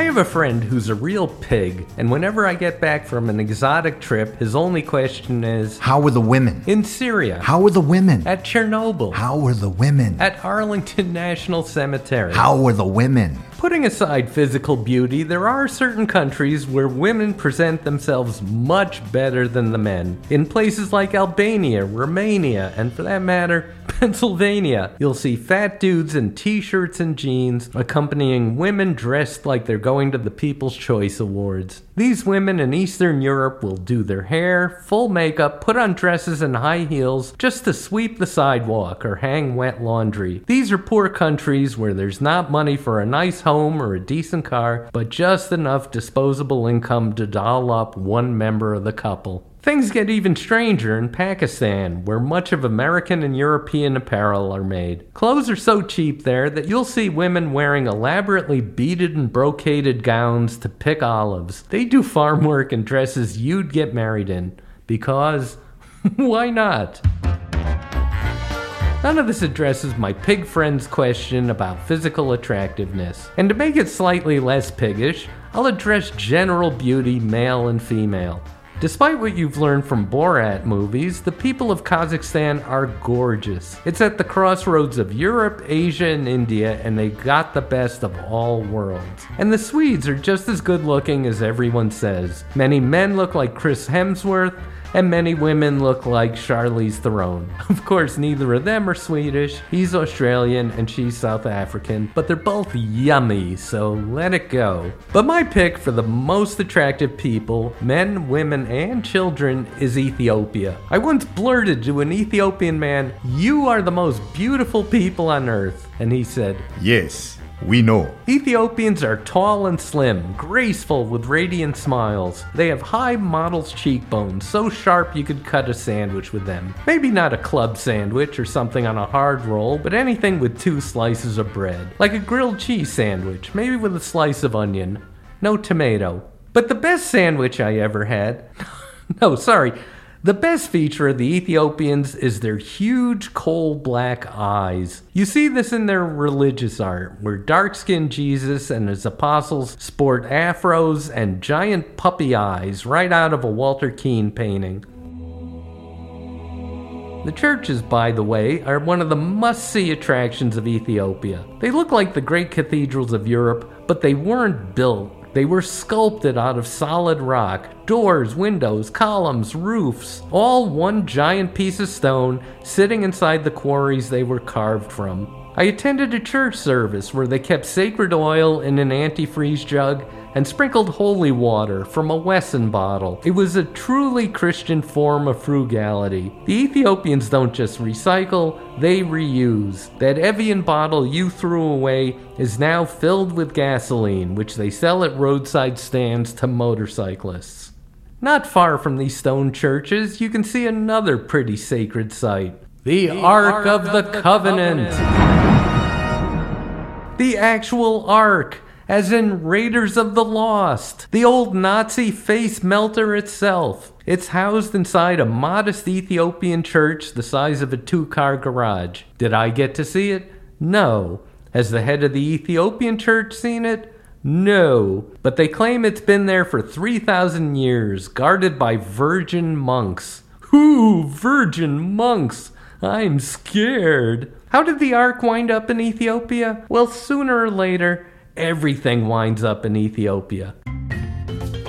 I have a friend who's a real pig, and whenever I get back from an exotic trip, his only question is How were the women? In Syria. How were the women? At Chernobyl. How were the women? At Arlington National Cemetery. How were the women? Putting aside physical beauty, there are certain countries where women present themselves much better than the men. In places like Albania, Romania, and for that matter, Pennsylvania, you'll see fat dudes in t shirts and jeans accompanying women dressed like they're going to the People's Choice Awards. These women in Eastern Europe will do their hair, full makeup, put on dresses and high heels just to sweep the sidewalk or hang wet laundry. These are poor countries where there's not money for a nice home or a decent car, but just enough disposable income to doll up one member of the couple. Things get even stranger in Pakistan, where much of American and European apparel are made. Clothes are so cheap there that you'll see women wearing elaborately beaded and brocaded gowns to pick olives. They do farm work in dresses you'd get married in. Because, why not? None of this addresses my pig friend's question about physical attractiveness. And to make it slightly less piggish, I'll address general beauty, male and female. Despite what you've learned from Borat movies, the people of Kazakhstan are gorgeous. It's at the crossroads of Europe, Asia, and India, and they got the best of all worlds. And the Swedes are just as good looking as everyone says. Many men look like Chris Hemsworth, and many women look like Charlize Theron. Of course, neither of them are Swedish. He's Australian and she's South African, but they're both yummy, so let it go. But my pick for the most attractive people, men, women, and children, is Ethiopia. I once blurted to an Ethiopian man, You are the most beautiful people on earth. And he said, Yes, we know. Ethiopians are tall and slim, graceful with radiant smiles. They have high model's cheekbones, so sharp you could cut a sandwich with them. Maybe not a club sandwich or something on a hard roll, but anything with two slices of bread. Like a grilled cheese sandwich, maybe with a slice of onion. No tomato. But the best sandwich I ever had. no, sorry. The best feature of the Ethiopians is their huge coal black eyes. You see this in their religious art, where dark skinned Jesus and his apostles sport afros and giant puppy eyes right out of a Walter Keane painting. The churches, by the way, are one of the must see attractions of Ethiopia. They look like the great cathedrals of Europe, but they weren't built they were sculpted out of solid rock doors, windows, columns, roofs, all one giant piece of stone sitting inside the quarries they were carved from. I attended a church service where they kept sacred oil in an antifreeze jug and sprinkled holy water from a Wesson bottle. It was a truly Christian form of frugality. The Ethiopians don't just recycle, they reuse. That Evian bottle you threw away is now filled with gasoline, which they sell at roadside stands to motorcyclists. Not far from these stone churches, you can see another pretty sacred site the, the Ark, Ark, of, of the, the Covenant. Covenant. The actual Ark as in Raiders of the Lost, the old Nazi face melter itself. It's housed inside a modest Ethiopian church the size of a two car garage. Did I get to see it? No. Has the head of the Ethiopian church seen it? No, but they claim it's been there for 3,000 years, guarded by virgin monks. Whoo, virgin monks! I'm scared. How did the Ark wind up in Ethiopia? Well, sooner or later, everything winds up in Ethiopia.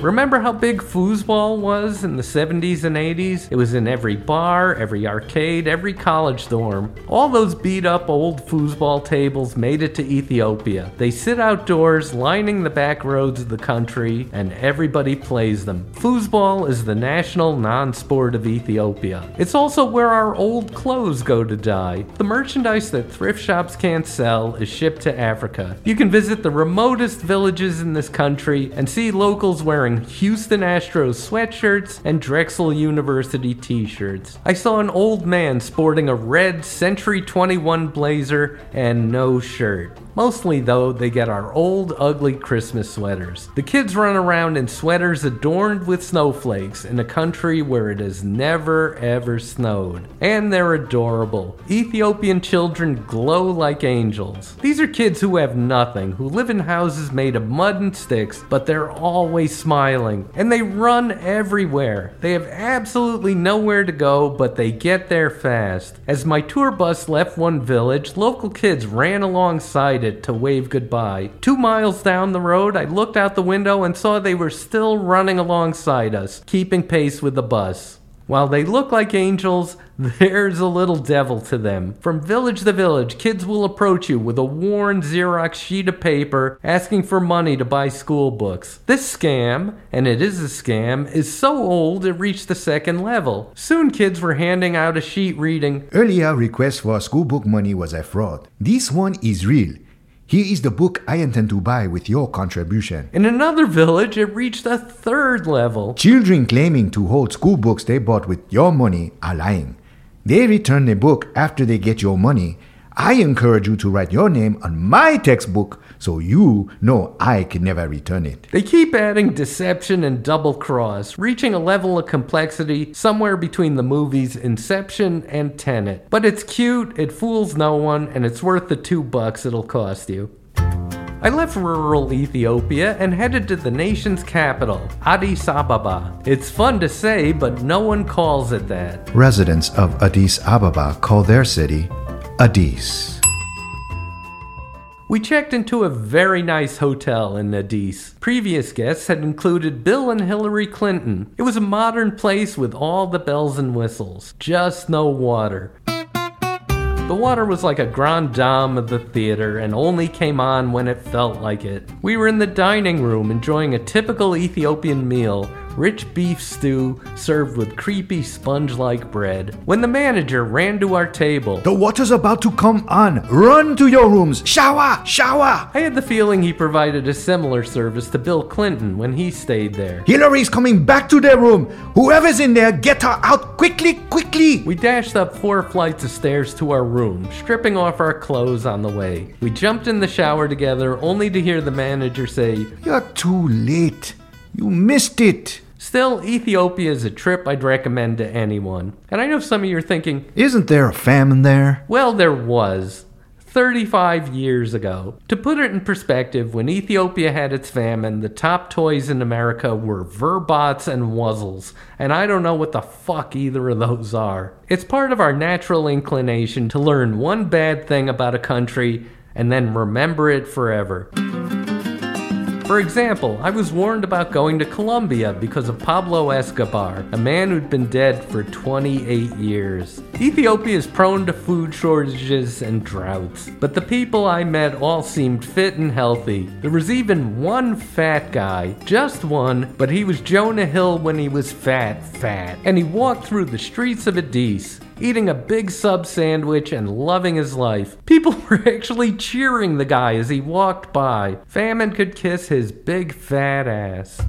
Remember how big foosball was in the 70s and 80s? It was in every bar, every arcade, every college dorm. All those beat up old foosball tables made it to Ethiopia. They sit outdoors, lining the back roads of the country, and everybody plays them. Foosball is the national non sport of Ethiopia. It's also where our old clothes go to die. The merchandise that thrift shops can't sell is shipped to Africa. You can visit the remotest villages in this country and see locals wearing wearing Houston Astros sweatshirts and Drexel University t shirts. I saw an old man sporting a red Century 21 blazer and no shirt. Mostly, though, they get our old, ugly Christmas sweaters. The kids run around in sweaters adorned with snowflakes in a country where it has never ever snowed. And they're adorable. Ethiopian children glow like angels. These are kids who have nothing, who live in houses made of mud and sticks, but they're always smiling. And they run everywhere. They have absolutely nowhere to go, but they get there fast. As my tour bus left one village, local kids ran alongside it to wave goodbye. Two miles down the road, I looked out the window and saw they were still running alongside us, keeping pace with the bus. While they look like angels, there's a little devil to them. From village to village, kids will approach you with a worn Xerox sheet of paper asking for money to buy school books. This scam, and it is a scam, is so old it reached the second level. Soon kids were handing out a sheet reading, Earlier request for school book money was a fraud. This one is real. Here is the book I intend to buy with your contribution. In another village, it reached a third level. Children claiming to hold school books they bought with your money are lying. They return the book after they get your money. I encourage you to write your name on my textbook so you know I can never return it. They keep adding deception and double cross, reaching a level of complexity somewhere between the movies Inception and Tenet. But it's cute, it fools no one, and it's worth the two bucks it'll cost you. I left rural Ethiopia and headed to the nation's capital, Addis Ababa. It's fun to say, but no one calls it that. Residents of Addis Ababa call their city Addis. We checked into a very nice hotel in Addis. Previous guests had included Bill and Hillary Clinton. It was a modern place with all the bells and whistles, just no water. The water was like a grand dame of the theater and only came on when it felt like it. We were in the dining room enjoying a typical Ethiopian meal rich beef stew served with creepy sponge like bread. When the manager ran to our table, The water's about to come on. Run to your rooms. Shower! Shower! I had the feeling he provided a similar service to Bill Clinton when he stayed there. Hillary's coming back to their room. Whoever's in there, get her out quickly, quickly. We dashed up four flights of stairs to our room, stripping off our clothes on the way. We jumped in the shower together, only to hear the manager say, You're too late. You missed it. Still, Ethiopia is a trip I'd recommend to anyone. And I know some of you are thinking, Isn't there a famine there? well, there was. 35 years ago. To put it in perspective, when Ethiopia had its famine, the top toys in America were Verbots and Wuzzles, and I don't know what the fuck either of those are. It's part of our natural inclination to learn one bad thing about a country and then remember it forever. For example, I was warned about going to Colombia because of Pablo Escobar, a man who'd been dead for 28 years. Ethiopia is prone to food shortages and droughts, but the people I met all seemed fit and healthy. There was even one fat guy, just one, but he was Jonah Hill when he was fat, fat, and he walked through the streets of Addis eating a big sub sandwich and loving his life. People were actually cheering the guy as he walked by. Famine could kiss his big fat ass.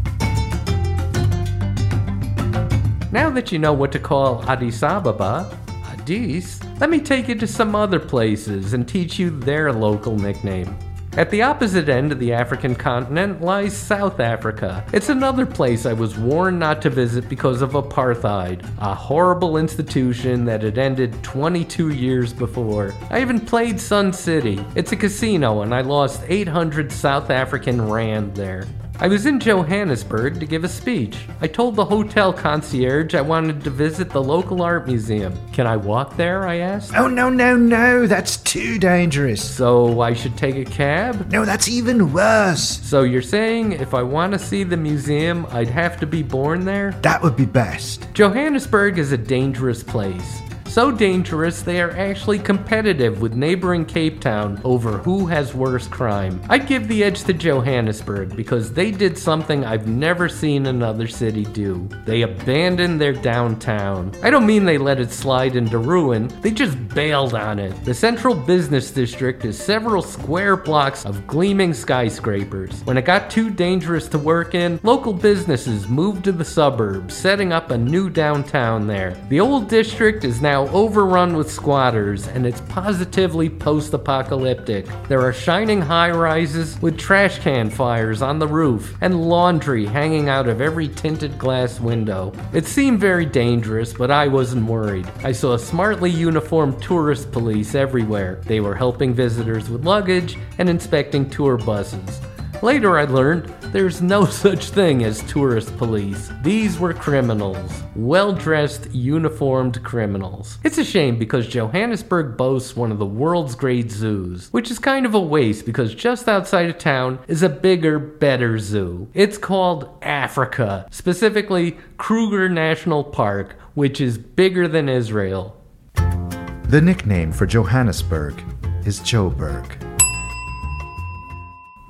Now that you know what to call Addis Ababa, Addis, let me take you to some other places and teach you their local nickname. At the opposite end of the African continent lies South Africa. It's another place I was warned not to visit because of apartheid, a horrible institution that had ended 22 years before. I even played Sun City. It's a casino and I lost 800 South African Rand there. I was in Johannesburg to give a speech. I told the hotel concierge I wanted to visit the local art museum. Can I walk there? I asked. Oh, no, no, no. That's too dangerous. So I should take a cab? No, that's even worse. So you're saying if I want to see the museum, I'd have to be born there? That would be best. Johannesburg is a dangerous place. So dangerous, they are actually competitive with neighboring Cape Town over who has worse crime. I'd give the edge to Johannesburg because they did something I've never seen another city do. They abandoned their downtown. I don't mean they let it slide into ruin, they just bailed on it. The central business district is several square blocks of gleaming skyscrapers. When it got too dangerous to work in, local businesses moved to the suburbs, setting up a new downtown there. The old district is now now overrun with squatters, and it's positively post apocalyptic. There are shining high rises with trash can fires on the roof and laundry hanging out of every tinted glass window. It seemed very dangerous, but I wasn't worried. I saw smartly uniformed tourist police everywhere. They were helping visitors with luggage and inspecting tour buses. Later, I learned there's no such thing as tourist police. These were criminals. Well dressed, uniformed criminals. It's a shame because Johannesburg boasts one of the world's great zoos, which is kind of a waste because just outside of town is a bigger, better zoo. It's called Africa, specifically Kruger National Park, which is bigger than Israel. The nickname for Johannesburg is Joburg.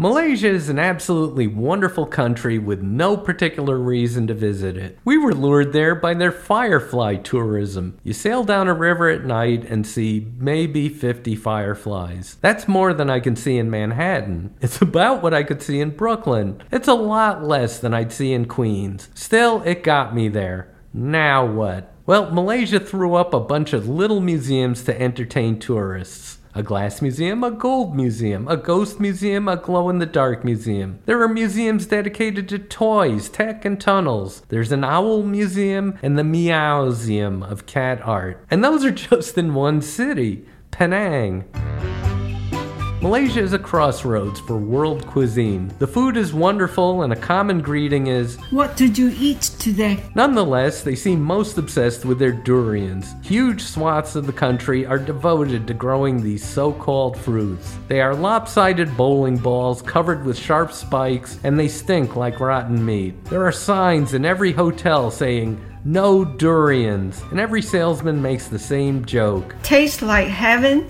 Malaysia is an absolutely wonderful country with no particular reason to visit it. We were lured there by their firefly tourism. You sail down a river at night and see maybe 50 fireflies. That's more than I can see in Manhattan. It's about what I could see in Brooklyn. It's a lot less than I'd see in Queens. Still, it got me there. Now what? Well, Malaysia threw up a bunch of little museums to entertain tourists a glass museum, a gold museum, a ghost museum, a glow in the dark museum. There are museums dedicated to toys, tech, and tunnels. There's an owl museum and the Meowseum of cat art. And those are just in one city, Penang. Malaysia is a crossroads for world cuisine. The food is wonderful, and a common greeting is, What did you eat today? Nonetheless, they seem most obsessed with their durians. Huge swaths of the country are devoted to growing these so called fruits. They are lopsided bowling balls covered with sharp spikes, and they stink like rotten meat. There are signs in every hotel saying, no durians, and every salesman makes the same joke. Tastes like heaven,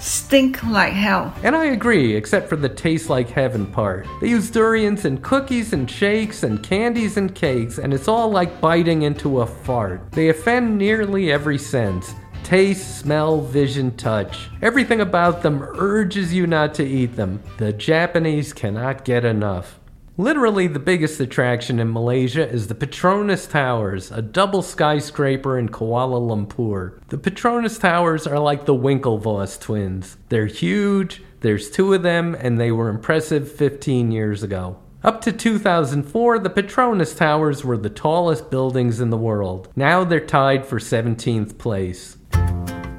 stink like hell. And I agree, except for the taste like heaven part. They use durians and cookies and shakes and candies and cakes, and it's all like biting into a fart. They offend nearly every sense. Taste, smell, vision, touch. Everything about them urges you not to eat them. The Japanese cannot get enough. Literally, the biggest attraction in Malaysia is the Petronas Towers, a double skyscraper in Kuala Lumpur. The Petronas Towers are like the Winklevoss twins. They're huge, there's two of them, and they were impressive 15 years ago. Up to 2004, the Petronas Towers were the tallest buildings in the world. Now they're tied for 17th place.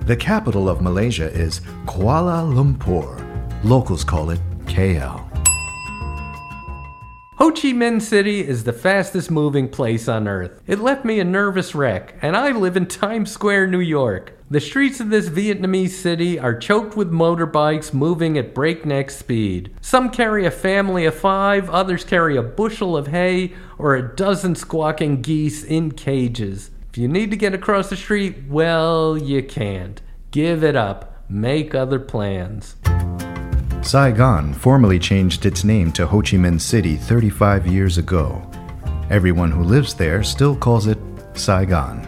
The capital of Malaysia is Kuala Lumpur. Locals call it KL. Ho Chi Minh City is the fastest moving place on earth. It left me a nervous wreck, and I live in Times Square, New York. The streets of this Vietnamese city are choked with motorbikes moving at breakneck speed. Some carry a family of five, others carry a bushel of hay, or a dozen squawking geese in cages. If you need to get across the street, well, you can't. Give it up. Make other plans. Saigon formally changed its name to Ho Chi Minh City 35 years ago. Everyone who lives there still calls it Saigon.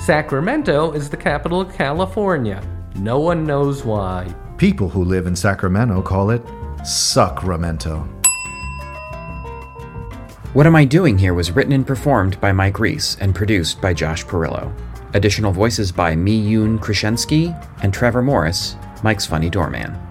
Sacramento is the capital of California. No one knows why. People who live in Sacramento call it Sacramento. What Am I Doing Here was written and performed by Mike Reiss and produced by Josh Perillo. Additional voices by Mi Yoon Krishensky and Trevor Morris, Mike's Funny Doorman.